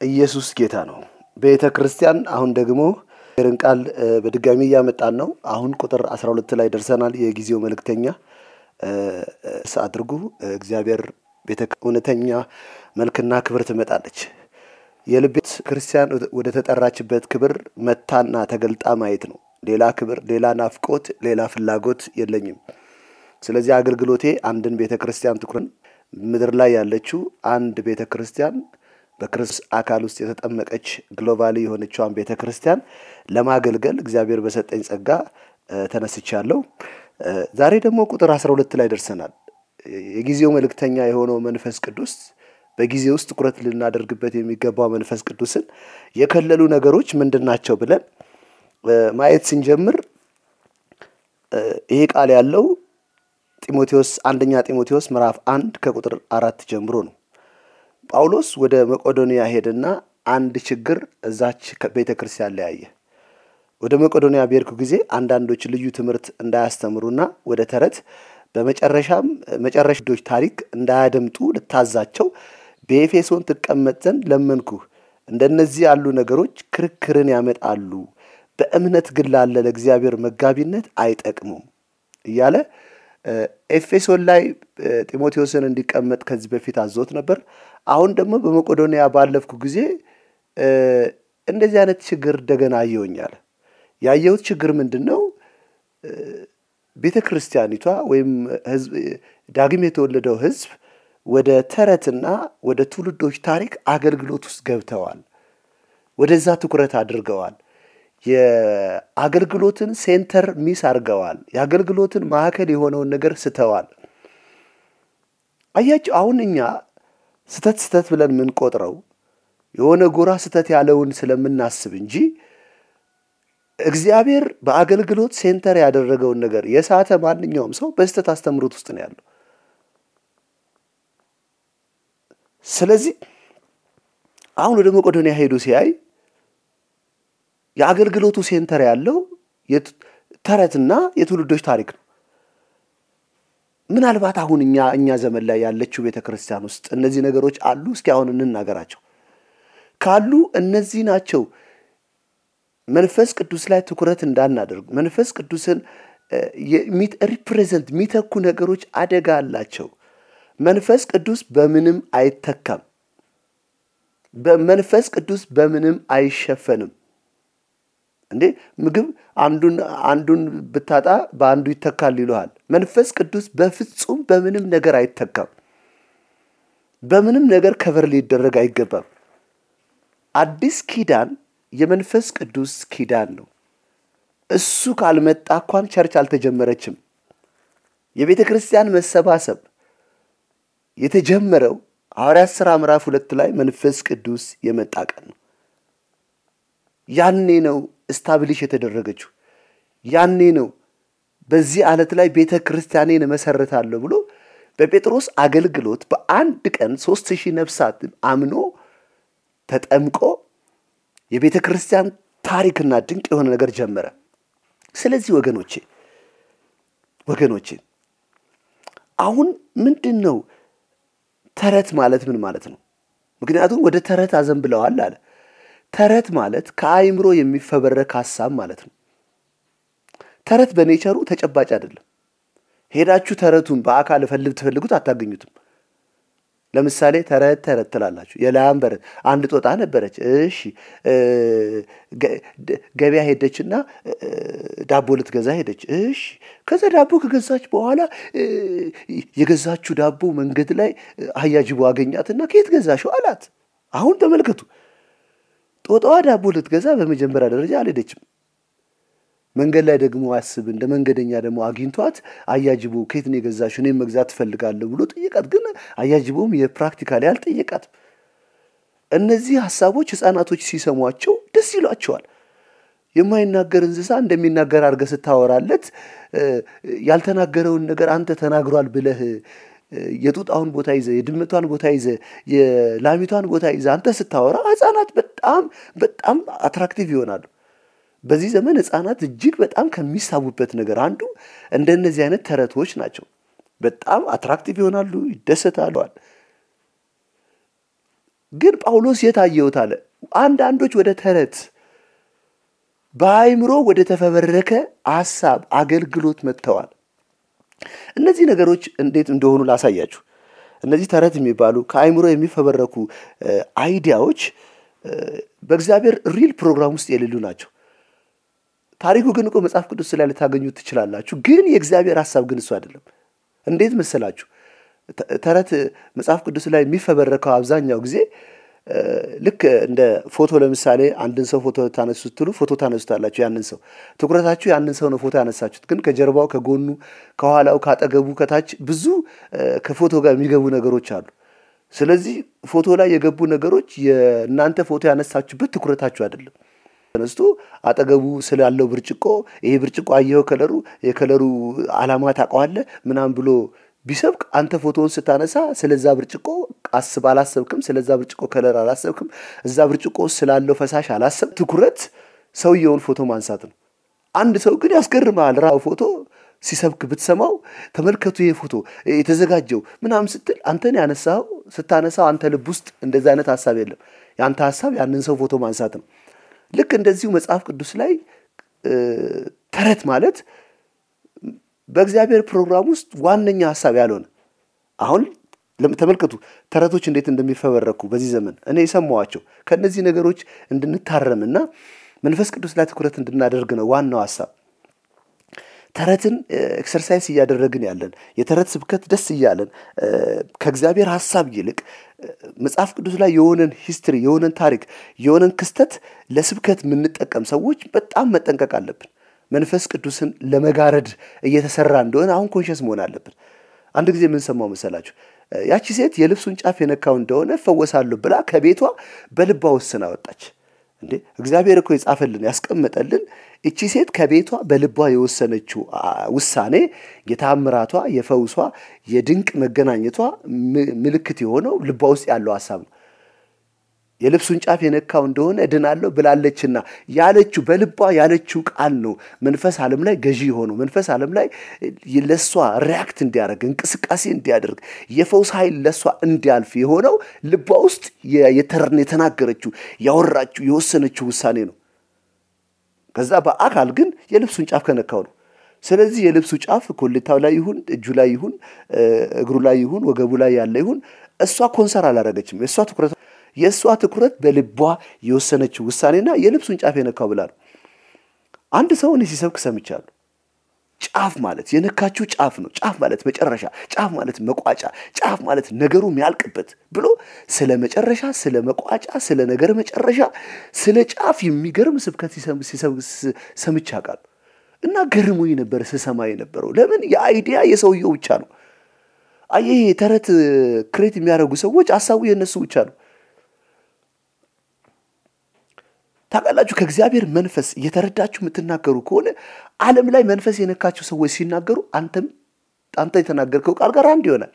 ኢየሱስ ጌታ ነው። ቤተ ክርስቲያን አሁን ደግሞ ርን ቃል በድጋሚ እያመጣን ነው። አሁን ቁጥር 12 ላይ ደርሰናል። የጊዜው መልእክተኛ አድርጉ እግዚአብሔር ቤተ እውነተኛ መልክና ክብር ትመጣለች። የልቤት ክርስቲያን ወደ ተጠራችበት ክብር መታና ተገልጣ ማየት ነው። ሌላ ክብር፣ ሌላ ናፍቆት፣ ሌላ ፍላጎት የለኝም። ስለዚህ አገልግሎቴ አንድን ቤተ ክርስቲያን ትኩረን ምድር ላይ ያለችው አንድ ቤተ ክርስቲያን በክርስቶስ አካል ውስጥ የተጠመቀች ግሎባሊ የሆነችዋን ቤተ ክርስቲያን ለማገልገል እግዚአብሔር በሰጠኝ ጸጋ ተነስቻለሁ። ዛሬ ደግሞ ቁጥር 12 ላይ ደርሰናል። የጊዜው መልእክተኛ የሆነው መንፈስ ቅዱስ በጊዜ ውስጥ ትኩረት ልናደርግበት የሚገባው መንፈስ ቅዱስን የከለሉ ነገሮች ምንድን ናቸው ብለን ማየት ስንጀምር ይሄ ቃል ያለው ጢሞቴዎስ አንደኛ ጢሞቴዎስ ምዕራፍ አንድ ከቁጥር አራት ጀምሮ ነው። ጳውሎስ ወደ መቄዶንያ ሄደና አንድ ችግር እዛች ቤተ ክርስቲያን ላይ አየ። ወደ መቄዶንያ በሄድኩ ጊዜ አንዳንዶች ልዩ ትምህርት እንዳያስተምሩና ወደ ተረት በመጨረሻም መጨረሻዎች ታሪክ እንዳያደምጡ ልታዛቸው በኤፌሶን ትቀመጥ ዘንድ ለመንኩህ። እንደነዚህ ያሉ ነገሮች ክርክርን ያመጣሉ፣ በእምነት ግን ላለ ለእግዚአብሔር መጋቢነት አይጠቅሙም እያለ ኤፌሶን ላይ ጢሞቴዎስን እንዲቀመጥ ከዚህ በፊት አዞት ነበር። አሁን ደግሞ በመቄዶንያ ባለፍኩ ጊዜ እንደዚህ አይነት ችግር እንደገና አየሁኛል። ያየሁት ችግር ምንድን ነው? ቤተ ክርስቲያኒቷ ወይም ዳግም የተወለደው ሕዝብ ወደ ተረትና ወደ ትውልዶች ታሪክ አገልግሎት ውስጥ ገብተዋል። ወደዛ ትኩረት አድርገዋል። የአገልግሎትን center miss አድርገዋል። የአገልግሎትን ማዕከል የሆነውን ነገር ስተዋል። አያቸው አሁን እኛ ስተት ስተት ብለን የምንቆጥረው የሆነ ጎራ ስተት ያለውን ስለምናስብ እንጂ እግዚአብሔር በአገልግሎት center ያደረገውን ነገር የሳተ ማንኛውም ሰው በስተት አስተምሮት ውስጥ ነው ያለው። ስለዚህ አሁን ወደ መቄዶንያ ሄዶ ሲያይ የአገልግሎቱ center ያለው ተረትና የትውልዶች ታሪክ ነው። ምናልባት አሁን እኛ እኛ ዘመን ላይ ያለችው ቤተ ክርስቲያን ውስጥ እነዚህ ነገሮች አሉ። እስኪ አሁን እንናገራቸው። ካሉ እነዚህ ናቸው መንፈስ ቅዱስ ላይ ትኩረት እንዳናደርግ መንፈስ ቅዱስን represent የሚተኩ ነገሮች አደጋ አላቸው። መንፈስ ቅዱስ በምንም አይተካም። በመንፈስ ቅዱስ በምንም አይሸፈንም። እንዴ ምግብ አንዱን አንዱን ብታጣ በአንዱ ይተካል ይለሃል። መንፈስ ቅዱስ በፍጹም በምንም ነገር አይተካም። በምንም ነገር cover ሊደረግ አይገባም። አዲስ ኪዳን የመንፈስ ቅዱስ ኪዳን ነው። እሱ ካልመጣ እንኳን church አልተጀመረችም። የቤተ ክርስቲያን መሰባሰብ የተጀመረው ሐዋርያት ሥራ ምዕራፍ ሁለት ላይ መንፈስ ቅዱስ የመጣ ቀን ነው። ያኔ ነው እስታብሊሽ የተደረገችው። ያኔ ነው በዚህ ዓለት ላይ ቤተ ክርስቲያኔን እመሰርታለሁ ብሎ በጴጥሮስ አገልግሎት በአንድ ቀን ሶስት ሺህ ነፍሳት አምኖ ተጠምቆ የቤተ ክርስቲያን ታሪክና ድንቅ የሆነ ነገር ጀመረ። ስለዚህ ወገኖቼ ወገኖቼ አሁን ምንድን ነው ተረት ማለት ምን ማለት ነው? ምክንያቱም ወደ ተረት አዘንብለዋል አለ። ተረት ማለት ከአይምሮ የሚፈበረክ ሀሳብ ማለት ነው። ተረት በኔቸሩ ተጨባጭ አይደለም። ሄዳችሁ ተረቱን በአካል ፈልግ ትፈልጉት አታገኙትም። ለምሳሌ ተረት ተረት ትላላችሁ። የላም በረት አንድ ጦጣ ነበረች። እሺ ገበያ ሄደችና ዳቦ ልትገዛ ሄደች። እሺ ከዛ ዳቦ ከገዛች በኋላ የገዛችው ዳቦ መንገድ ላይ አህያ ጅቦ አገኛትና ከየት ገዛሽው አላት። አሁን ተመልከቱ። ጦጣዋ ዳቦ ልትገዛ በመጀመሪያ ደረጃ አልሄደችም። መንገድ ላይ ደግሞ አስብ እንደ መንገደኛ ደግሞ አግኝቷት አያጅቦ ከየት ነው የገዛሽው? እኔም መግዛት ትፈልጋለሁ ብሎ ጠየቃት። ግን አያጅቦም የፕራክቲካሊ አልጠየቃትም። እነዚህ ሀሳቦች ህፃናቶች ሲሰሟቸው ደስ ይሏቸዋል። የማይናገር እንስሳ እንደሚናገር አድርገህ ስታወራለት ያልተናገረውን ነገር አንተ ተናግሯል ብለህ የጡጣውን ቦታ ይዘ የድመቷን ቦታ ይዘ የላሚቷን ቦታ ይዘ አንተ ስታወራ ህፃናት በጣም በጣም attractive ይሆናሉ። በዚህ ዘመን ህፃናት እጅግ በጣም ከሚሳቡበት ነገር አንዱ እንደነዚህ አይነት ተረቶች ናቸው። በጣም attractive ይሆናሉ፣ ይደሰታሉ። ግን ጳውሎስ የት አየሁት አለ። አንዳንዶች ወደ ተረት በአእምሮ ወደ ተፈበረከ ሀሳብ አገልግሎት መጥተዋል። እነዚህ ነገሮች እንዴት እንደሆኑ ላሳያችሁ። እነዚህ ተረት የሚባሉ ከአእምሮ የሚፈበረኩ idea ዎች በእግዚአብሔር real program ውስጥ የሌሉ ናቸው። ታሪኩ ግን እኮ መጽሐፍ ቅዱስ ላይ ልታገኙት ትችላላችሁ። ግን የእግዚአብሔር ሀሳብ ግን እሱ አይደለም። እንዴት መሰላችሁ? ተረት መጽሐፍ ቅዱስ ላይ የሚፈበረከው አብዛኛው ጊዜ ልክ እንደ ፎቶ ለምሳሌ አንድን ሰው ፎቶ ታነሱ ስትሉ ፎቶ ታነሱታላችሁ። ያንን ሰው ትኩረታችሁ ያንን ሰው ነው ፎቶ ያነሳችሁት። ግን ከጀርባው፣ ከጎኑ፣ ከኋላው፣ ካጠገቡ፣ ከታች ብዙ ከፎቶ ጋር የሚገቡ ነገሮች አሉ። ስለዚህ ፎቶ ላይ የገቡ ነገሮች የእናንተ ፎቶ ያነሳችሁበት ትኩረታችሁ አይደለም። ተነስቶ አጠገቡ ስላለው ብርጭቆ ይሄ ብርጭቆ አየኸው፣ color ኡ የ color ኡ ዓላማ ታውቀዋለህ ምናምን ብሎ ቢሰብክ አንተ ፎቶውን ስታነሳ ስለዛ ብርጭቆ አስብ አላሰብክም። ስለዛ ብርጭቆ color አላሰብክም። እዛ ብርጭቆ ስላለው ፈሳሽ አላሰብ። ትኩረት ሰውየውን ፎቶ ማንሳት ነው። አንድ ሰው ግን ያስገርማል። ራ ፎቶ ሲሰብክ ብትሰማው ተመልከቱ፣ ይሄ ፎቶ የተዘጋጀው ምናምን ስትል አንተን ያነሳው ስታነሳው አንተ ልብ ውስጥ እንደዚ አይነት ሀሳብ የለም። የአንተ ሀሳብ ያንን ሰው ፎቶ ማንሳት ነው። ልክ እንደዚሁ መጽሐፍ ቅዱስ ላይ ተረት ማለት በእግዚአብሔር ፕሮግራም ውስጥ ዋነኛ ሀሳብ ያልሆነ አሁን ተመልከቱ ተረቶች እንዴት እንደሚፈበረኩ በዚህ ዘመን እኔ የሰማኋቸው ከእነዚህ ነገሮች እንድንታረምና መንፈስ ቅዱስ ላይ ትኩረት እንድናደርግ ነው ዋናው ሀሳብ። ተረትን exercise እያደረግን ያለን የተረት ስብከት ደስ እያለን ከእግዚአብሔር ሀሳብ ይልቅ መጽሐፍ ቅዱስ ላይ የሆነን history የሆነን ታሪክ የሆነን ክስተት ለስብከት የምንጠቀም ሰዎች በጣም መጠንቀቅ አለብን። መንፈስ ቅዱስን ለመጋረድ እየተሰራ እንደሆነ አሁን conscious መሆን አለብን። አንድ ጊዜ የምንሰማው መሰላችሁ? ያቺ ሴት የልብሱን ጫፍ የነካው እንደሆነ እፈወሳለሁ ብላ ከቤቷ በልቧ ወስና ወጣች። እንዴ እግዚአብሔር እኮ የጻፈልን ያስቀመጠልን እቺ ሴት ከቤቷ በልቧ የወሰነችው ውሳኔ የተአምራቷ፣ የፈውሷ፣ የድንቅ መገናኘቷ ምልክት የሆነው ልቧ ውስጥ ያለው ሀሳብ ነው። የልብሱን ጫፍ የነካው እንደሆነ እድናለሁ ብላለችና ያለችው በልቧ ያለችው ቃል ነው መንፈስ ዓለም ላይ ገዢ የሆነው መንፈስ ዓለም ላይ ለእሷ ሪያክት እንዲያደርግ እንቅስቃሴ እንዲያደርግ የፈውስ ኃይል ለእሷ እንዲያልፍ የሆነው ልቧ ውስጥ የተናገረችው ያወራችው የወሰነችው ውሳኔ ነው። ከዛ በአካል ግን የልብሱን ጫፍ ከነካው ነው። ስለዚህ የልብሱ ጫፍ ኮሌታው ላይ ይሁን እጁ ላይ ይሁን እግሩ ላይ ይሁን ወገቡ ላይ ያለ ይሁን እሷ concern አላደረገችም። የእሷ ትኩረት የእሷ ትኩረት በልቧ የወሰነችው ውሳኔና የልብሱን ጫፍ የነካው ብላ ነው። አንድ ሰው እኔ ሲሰብክ ሰምቻለሁ። ጫፍ ማለት የነካችው ጫፍ ነው። ጫፍ ማለት መጨረሻ፣ ጫፍ ማለት መቋጫ፣ ጫፍ ማለት ነገሩ የሚያልቅበት ብሎ ስለ መጨረሻ፣ ስለ መቋጫ፣ ስለ ነገር መጨረሻ፣ ስለ ጫፍ የሚገርም ስብከት ሰምቼ አውቃለሁ። እና ገርሞኝ ነበር ስሰማ የነበረው። ለምን የ idea የሰውየው ብቻ ነው። አየህ ተረት create የሚያደርጉ ሰዎች ሀሳቡ የእነሱ ብቻ ነው። ታውቃላችሁ ከእግዚአብሔር መንፈስ እየተረዳችሁ የምትናገሩ ከሆነ ዓለም ላይ መንፈስ የነካቸው ሰዎች ሲናገሩ አንተም አንተ የተናገርከው ቃል ጋር አንድ ይሆናል።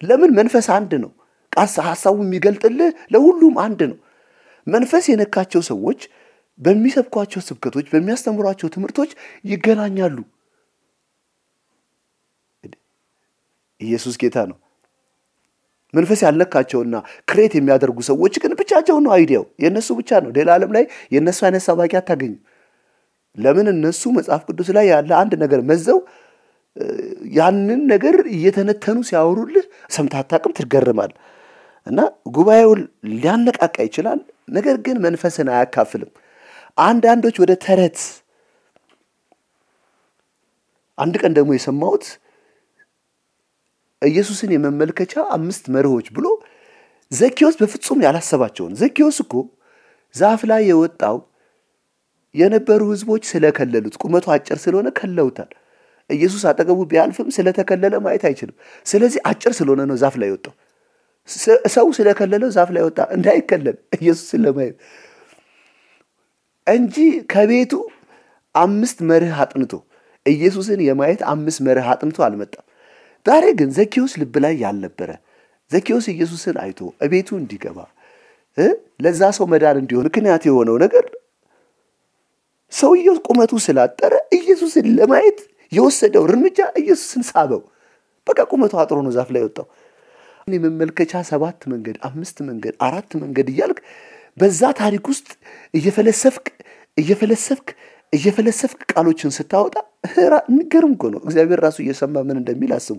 ለምን መንፈስ አንድ ነው። ሀሳቡ የሚገልጥልህ ለሁሉም አንድ ነው። መንፈስ የነካቸው ሰዎች በሚሰብኳቸው ስብከቶች፣ በሚያስተምሯቸው ትምህርቶች ይገናኛሉ። ኢየሱስ ጌታ ነው። መንፈስ ያልነካቸውና create የሚያደርጉ ሰዎች ግን ብቻቸው ነው idea ው የእነሱ ብቻ ነው። ሌላ ዓለም ላይ የእነሱ አይነት ሰባኪ አታገኙ። ለምን እነሱ መጽሐፍ ቅዱስ ላይ ያለ አንድ ነገር መዘው ያንን ነገር እየተነተኑ ሲያወሩልህ ሰምተህ አታውቅም፣ ትገርማለህ። እና ጉባኤው ሊያነቃቃ ይችላል፣ ነገር ግን መንፈስን አያካፍልም። አንዳንዶች ወደ ተረት አንድ ቀን ደግሞ የሰማሁት ኢየሱስን የመመልከቻ አምስት መርሆች ብሎ ዘኬዎስ በፍጹም ያላሰባቸውን ዘኬዎስ እኮ ዛፍ ላይ የወጣው የነበሩ ሕዝቦች ስለከለሉት ቁመቱ አጭር ስለሆነ ከለውታል። ኢየሱስ አጠገቡ ቢያልፍም ስለተከለለ ማየት አይችልም። ስለዚህ አጭር ስለሆነ ነው ዛፍ ላይ የወጣው። ሰው ስለከለለው ዛፍ ላይ ወጣ እንዳይከለል ኢየሱስን ለማየት እንጂ ከቤቱ አምስት መርህ አጥንቶ ኢየሱስን የማየት አምስት መርህ አጥንቶ አልመጣም። ዛሬ ግን ዘኬዎስ ልብ ላይ ያልነበረ ዘኬዎስ ኢየሱስን አይቶ እቤቱ እንዲገባ ለዛ ሰው መዳን እንዲሆን ምክንያት የሆነው ነገር ሰውየው ቁመቱ ስላጠረ ኢየሱስን ለማየት የወሰደው እርምጃ ኢየሱስን ሳበው። በቃ ቁመቱ አጥሮ ነው ዛፍ ላይ ወጣው። የመመልከቻ ሰባት መንገድ፣ አምስት መንገድ፣ አራት መንገድ እያልክ በዛ ታሪክ ውስጥ እየፈለሰፍክ እየፈለሰፍክ እየፈለሰፍክ ቃሎችን ስታወጣ የሚገርም እኮ ነው። እግዚአብሔር ራሱ እየሰማ ምን እንደሚል አስቡ።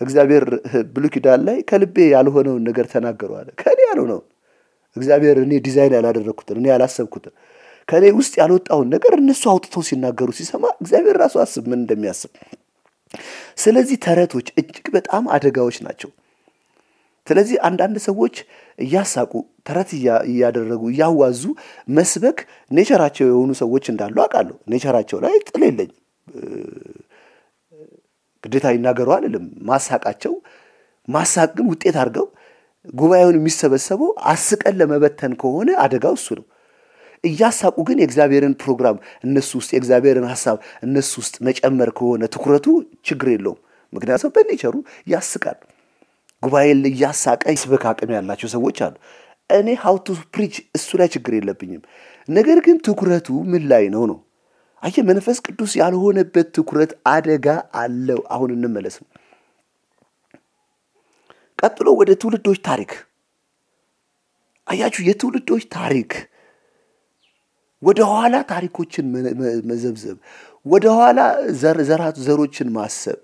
እግዚአብሔር ብሉይ ኪዳን ላይ ከልቤ ያልሆነውን ነገር ተናገሩ አለ። ያልሆነውን እግዚአብሔር እኔ ዲዛይን ያላደረግኩትን እኔ ያላሰብኩትን ከእኔ ውስጥ ያልወጣውን ነገር እነሱ አውጥተው ሲናገሩ ሲሰማ እግዚአብሔር ራሱ አስብ ምን እንደሚያስብ። ስለዚህ ተረቶች እጅግ በጣም አደጋዎች ናቸው። ስለዚህ አንዳንድ ሰዎች እያሳቁ ተረት እያደረጉ እያዋዙ መስበክ ኔቸራቸው የሆኑ ሰዎች እንዳሉ አውቃለሁ። ኔቸራቸው ላይ ጥል የለኝም። ግዴታ ይናገሩ አልልም። ማሳቃቸው ማሳቅ ግን ውጤት አድርገው ጉባኤውን የሚሰበሰበው አስቀን ለመበተን ከሆነ አደጋው እሱ ነው። እያሳቁ ግን የእግዚአብሔርን ፕሮግራም እነሱ ውስጥ የእግዚአብሔርን ሀሳብ እነሱ ውስጥ መጨመር ከሆነ ትኩረቱ ችግር የለውም። ምክንያቱም በ nature ኡ ያስቃል። ጉባኤ እያሳቀ ስበክ አቅም ያላቸው ሰዎች አሉ። እኔ how to preach እሱ ላይ ችግር የለብኝም። ነገር ግን ትኩረቱ ምን ላይ ነው ነው። አየህ መንፈስ ቅዱስ ያልሆነበት ትኩረት አደጋ አለው። አሁን እንመለስ ነው። ቀጥሎ ወደ ትውልዶች ታሪክ አያችሁ፣ የትውልዶች ታሪክ ወደ ኋላ ታሪኮችን መዘብዘብ፣ ወደ ኋላ ዘሮችን ማሰብ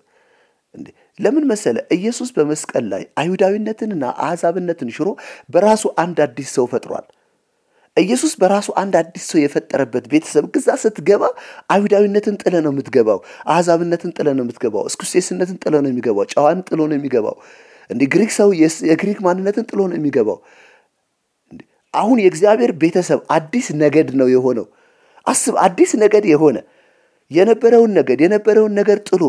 ለምን መሰለ? ኢየሱስ በመስቀል ላይ አይሁዳዊነትንና አሕዛብነትን ሽሮ በራሱ አንድ አዲስ ሰው ፈጥሯል። ኢየሱስ በራሱ አንድ አዲስ ሰው የፈጠረበት ቤተሰብ ግዛ ስትገባ አይሁዳዊነትን ጥለ ነው የምትገባው። አሕዛብነትን ጥለ ነው የምትገባው። እስኩስቴስነትን ጥለ ነው የሚገባው። ጨዋን ጥሎ ነው የሚገባው። እንዲህ ግሪክ ሰው የግሪክ ማንነትን ጥሎ ነው የሚገባው። አሁን የእግዚአብሔር ቤተሰብ አዲስ ነገድ ነው የሆነው። አስብ፣ አዲስ ነገድ የሆነ የነበረውን ነገድ የነበረውን ነገር ጥሎ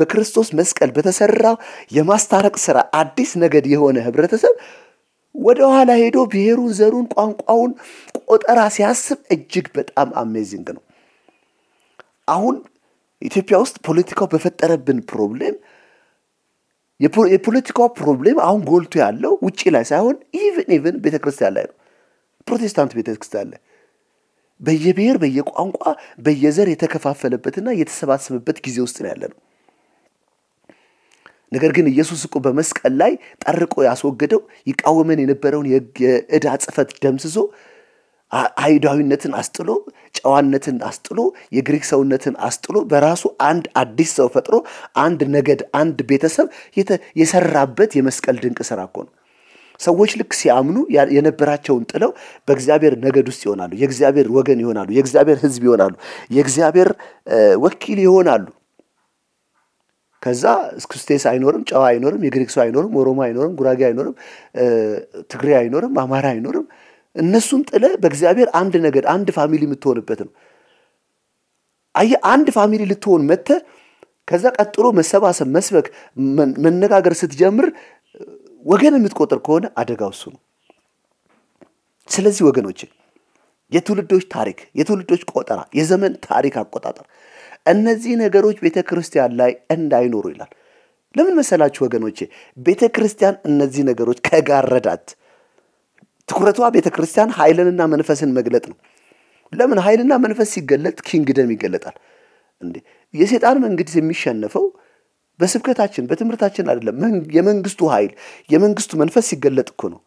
በክርስቶስ መስቀል በተሰራው የማስታረቅ ስራ አዲስ ነገድ የሆነ ህብረተሰብ ወደ ኋላ ሄዶ ብሔሩን፣ ዘሩን፣ ቋንቋውን ቆጠራ ሲያስብ እጅግ በጣም amazing ነው። አሁን ኢትዮጵያ ውስጥ ፖለቲካው በፈጠረብን problem የፖለቲካው problem አሁን ጎልቶ ያለው ውጭ ላይ ሳይሆን even even ቤተ ክርስቲያን ላይ ነው። ፕሮቴስታንት ቤተ ክርስቲያን ላይ በየብሔር በየቋንቋ በየዘር የተከፋፈለበትና የተሰባሰበበት ጊዜ ውስጥ ነው ያለ ነው። ነገር ግን ኢየሱስ እኮ በመስቀል ላይ ጠርቆ ያስወገደው ይቃወመን የነበረውን የዕዳ ጽሕፈት ደምስሶ አይሁዳዊነትን አስጥሎ ጨዋነትን አስጥሎ የግሪክ ሰውነትን አስጥሎ በራሱ አንድ አዲስ ሰው ፈጥሮ አንድ ነገድ አንድ ቤተሰብ የሰራበት የመስቀል ድንቅ ስራ እኮ ነው። ሰዎች ልክ ሲያምኑ የነበራቸውን ጥለው በእግዚአብሔር ነገድ ውስጥ ይሆናሉ። የእግዚአብሔር ወገን ይሆናሉ። የእግዚአብሔር ሕዝብ ይሆናሉ። የእግዚአብሔር ወኪል ይሆናሉ። ከዛ እስክስቴስ አይኖርም፣ ጨዋ አይኖርም፣ የግሪክ ሰው አይኖርም፣ ኦሮሞ አይኖርም፣ ጉራጌ አይኖርም፣ ትግሬ አይኖርም፣ አማራ አይኖርም። እነሱን ጥለ በእግዚአብሔር አንድ ነገድ አንድ family የምትሆንበት ነው። አየህ አንድ family ልትሆን መተህ ከዛ ቀጥሎ መሰባሰብ፣ መስበክ፣ መነጋገር ስትጀምር ወገን የምትቆጥር ከሆነ አደጋው እሱ ነው። ስለዚህ ወገኖች የትውልዶች ታሪክ፣ የትውልዶች ቆጠራ፣ የዘመን ታሪክ አቆጣጠር እነዚህ ነገሮች ቤተ ክርስቲያን ላይ እንዳይኖሩ ይላል። ለምን መሰላችሁ ወገኖቼ? ቤተ ክርስቲያን እነዚህ ነገሮች ከጋረዳት ትኩረቷ ቤተ ክርስቲያን ኃይልንና መንፈስን መግለጥ ነው። ለምን ኃይልና መንፈስ ሲገለጥ ኪንግደም ይገለጣል። እንዴ የሴጣን መንግስት የሚሸነፈው በስብከታችን በትምህርታችን አይደለም። የመንግስቱ ኃይል የመንግስቱ መንፈስ ሲገለጥ እኮ ነው።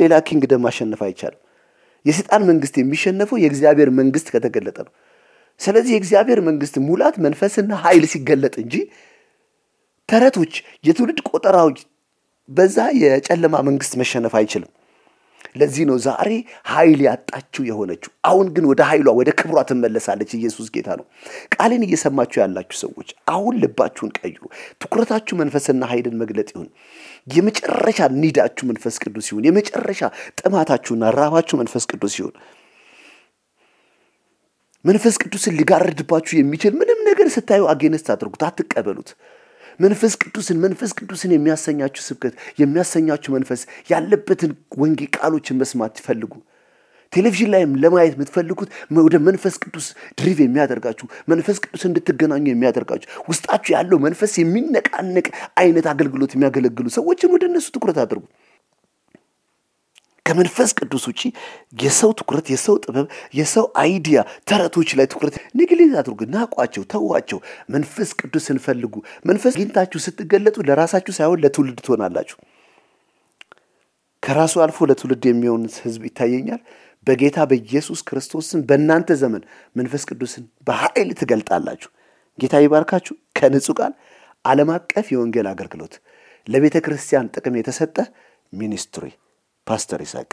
ሌላ ኪንግደም ማሸነፍ አይቻልም። የሴጣን መንግስት የሚሸነፈው የእግዚአብሔር መንግስት ከተገለጠ ነው። ስለዚህ የእግዚአብሔር መንግስት ሙላት መንፈስና ኃይል ሲገለጥ እንጂ ተረቶች፣ የትውልድ ቆጠራዎች በዛ የጨለማ መንግስት መሸነፍ አይችልም። ለዚህ ነው ዛሬ ኃይል ያጣችው የሆነችው። አሁን ግን ወደ ኃይሏ ወደ ክብሯ ትመለሳለች። ኢየሱስ ጌታ ነው። ቃሌን እየሰማችሁ ያላችሁ ሰዎች አሁን ልባችሁን ቀይሩ። ትኩረታችሁ መንፈስና ኃይልን መግለጥ ይሁን። የመጨረሻ ኒዳችሁ መንፈስ ቅዱስ ይሁን። የመጨረሻ ጥማታችሁና ራባችሁ መንፈስ ቅዱስ ይሁን። መንፈስ ቅዱስን ሊጋርድባችሁ የሚችል ምንም ነገር ስታዩ አጌነስት አድርጉት፣ አትቀበሉት። መንፈስ ቅዱስን መንፈስ ቅዱስን የሚያሰኛችሁ ስብከት የሚያሰኛችሁ መንፈስ ያለበትን ወንጌ ቃሎችን መስማት ፈልጉ። ቴሌቪዥን ላይም ለማየት የምትፈልጉት ወደ መንፈስ ቅዱስ ድሪቭ የሚያደርጋችሁ መንፈስ ቅዱስ እንድትገናኙ የሚያደርጋችሁ ውስጣችሁ ያለው መንፈስ የሚነቃነቅ አይነት አገልግሎት የሚያገለግሉ ሰዎችን ወደ እነሱ ትኩረት አድርጉ። ከመንፈስ ቅዱስ ውጪ የሰው ትኩረት፣ የሰው ጥበብ፣ የሰው idea፣ ተረቶች ላይ ትኩረት neglect አድርጉ። ናቋቸው፣ ተዋቸው። መንፈስ ቅዱስን ፈልጉ። መንፈስ አግኝታችሁ ስትገለጡ ለራሳችሁ ሳይሆን ለትውልድ ትሆናላችሁ። ከራሱ አልፎ ለትውልድ የሚሆን ሕዝብ ይታየኛል። በጌታ በኢየሱስ ክርስቶስን በእናንተ ዘመን መንፈስ ቅዱስን በኃይል ትገልጣላችሁ። ጌታ ይባርካችሁ። ከንጹህ ቃል ዓለም አቀፍ የወንጌል አገልግሎት ለቤተ ክርስቲያን ጥቅም የተሰጠ ሚኒስትሪ ፓስተር ይስሐቅ